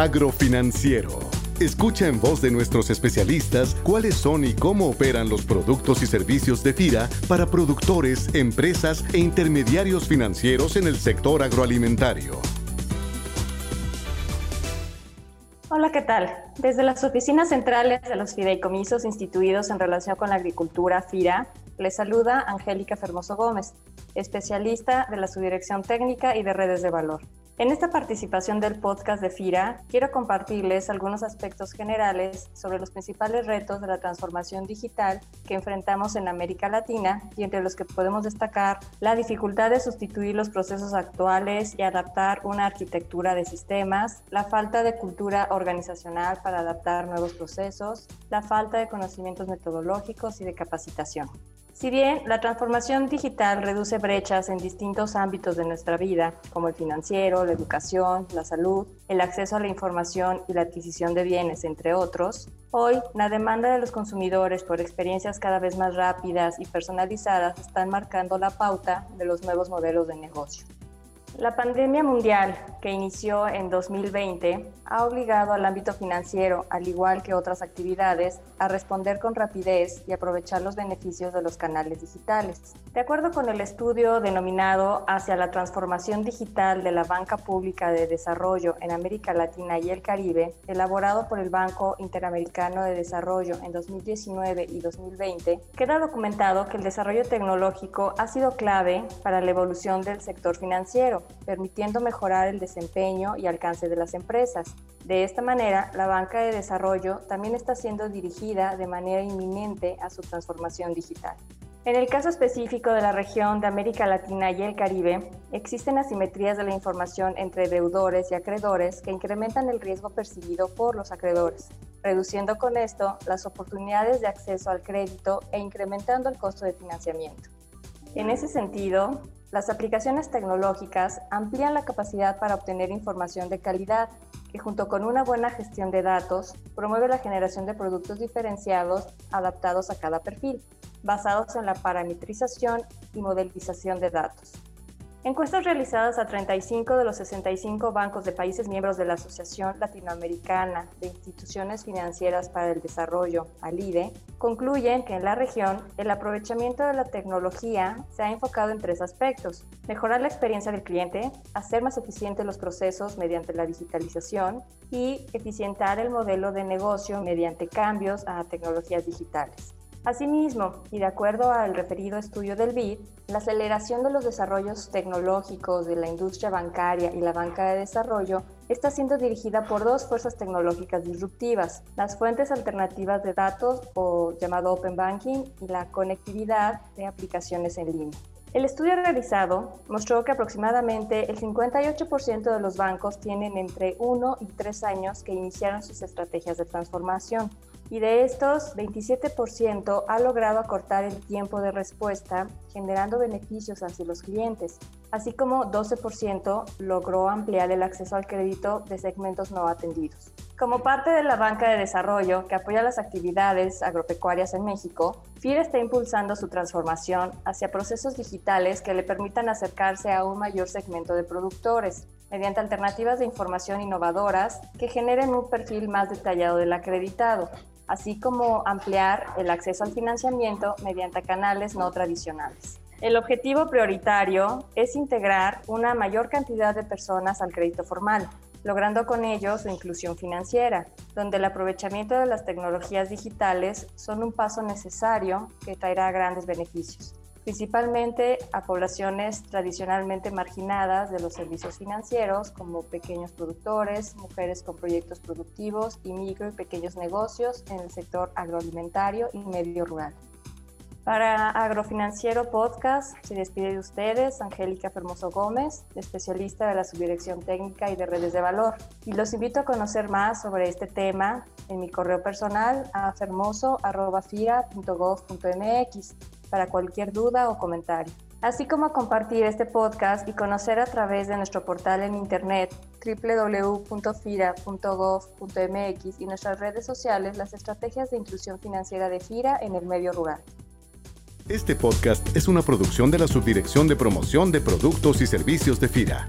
Agrofinanciero. Escucha en voz de nuestros especialistas cuáles son y cómo operan los productos y servicios de FIRA para productores, empresas e intermediarios financieros en el sector agroalimentario. Hola, ¿qué tal? Desde las oficinas centrales de los fideicomisos instituidos en relación con la agricultura FIRA, les saluda Angélica Fermoso Gómez, especialista de la Subdirección Técnica y de Redes de Valor. En esta participación del podcast de FIRA, quiero compartirles algunos aspectos generales sobre los principales retos de la transformación digital que enfrentamos en América Latina y entre los que podemos destacar la dificultad de sustituir los procesos actuales y adaptar una arquitectura de sistemas, la falta de cultura organizacional para adaptar nuevos procesos, la falta de conocimientos metodológicos y de capacitación. Si bien la transformación digital reduce brechas en distintos ámbitos de nuestra vida, como el financiero, la educación, la salud, el acceso a la información y la adquisición de bienes, entre otros, hoy la demanda de los consumidores por experiencias cada vez más rápidas y personalizadas están marcando la pauta de los nuevos modelos de negocio. La pandemia mundial que inició en 2020 ha obligado al ámbito financiero, al igual que otras actividades, a responder con rapidez y aprovechar los beneficios de los canales digitales. De acuerdo con el estudio denominado Hacia la transformación digital de la banca pública de desarrollo en América Latina y el Caribe, elaborado por el Banco Interamericano de Desarrollo en 2019 y 2020, queda documentado que el desarrollo tecnológico ha sido clave para la evolución del sector financiero permitiendo mejorar el desempeño y alcance de las empresas. De esta manera, la banca de desarrollo también está siendo dirigida de manera inminente a su transformación digital. En el caso específico de la región de América Latina y el Caribe, existen asimetrías de la información entre deudores y acreedores que incrementan el riesgo percibido por los acreedores, reduciendo con esto las oportunidades de acceso al crédito e incrementando el costo de financiamiento. En ese sentido, las aplicaciones tecnológicas amplían la capacidad para obtener información de calidad, que junto con una buena gestión de datos promueve la generación de productos diferenciados adaptados a cada perfil, basados en la parametrización y modelización de datos. Encuestas realizadas a 35 de los 65 bancos de países miembros de la Asociación Latinoamericana de Instituciones Financieras para el Desarrollo, ALIDE, concluyen que en la región el aprovechamiento de la tecnología se ha enfocado en tres aspectos. Mejorar la experiencia del cliente, hacer más eficientes los procesos mediante la digitalización y eficientar el modelo de negocio mediante cambios a tecnologías digitales. Asimismo, y de acuerdo al referido estudio del BID, la aceleración de los desarrollos tecnológicos de la industria bancaria y la banca de desarrollo está siendo dirigida por dos fuerzas tecnológicas disruptivas, las fuentes alternativas de datos o llamado Open Banking y la conectividad de aplicaciones en línea. El estudio realizado mostró que aproximadamente el 58% de los bancos tienen entre 1 y 3 años que iniciaron sus estrategias de transformación, y de estos 27% ha logrado acortar el tiempo de respuesta generando beneficios hacia los clientes, así como 12% logró ampliar el acceso al crédito de segmentos no atendidos. Como parte de la banca de desarrollo que apoya las actividades agropecuarias en México, FIR está impulsando su transformación hacia procesos digitales que le permitan acercarse a un mayor segmento de productores, mediante alternativas de información innovadoras que generen un perfil más detallado del acreditado, así como ampliar el acceso al financiamiento mediante canales no tradicionales. El objetivo prioritario es integrar una mayor cantidad de personas al crédito formal, logrando con ello su inclusión financiera, donde el aprovechamiento de las tecnologías digitales son un paso necesario que traerá grandes beneficios principalmente a poblaciones tradicionalmente marginadas de los servicios financieros, como pequeños productores, mujeres con proyectos productivos y micro y pequeños negocios en el sector agroalimentario y medio rural. Para Agrofinanciero Podcast se despide de ustedes Angélica Fermoso Gómez, especialista de la Subdirección Técnica y de Redes de Valor. Y los invito a conocer más sobre este tema en mi correo personal a fermoso.fira.gov.mx para cualquier duda o comentario, así como compartir este podcast y conocer a través de nuestro portal en internet www.fira.gov.mx y nuestras redes sociales las estrategias de inclusión financiera de FIRA en el medio rural. Este podcast es una producción de la Subdirección de Promoción de Productos y Servicios de FIRA.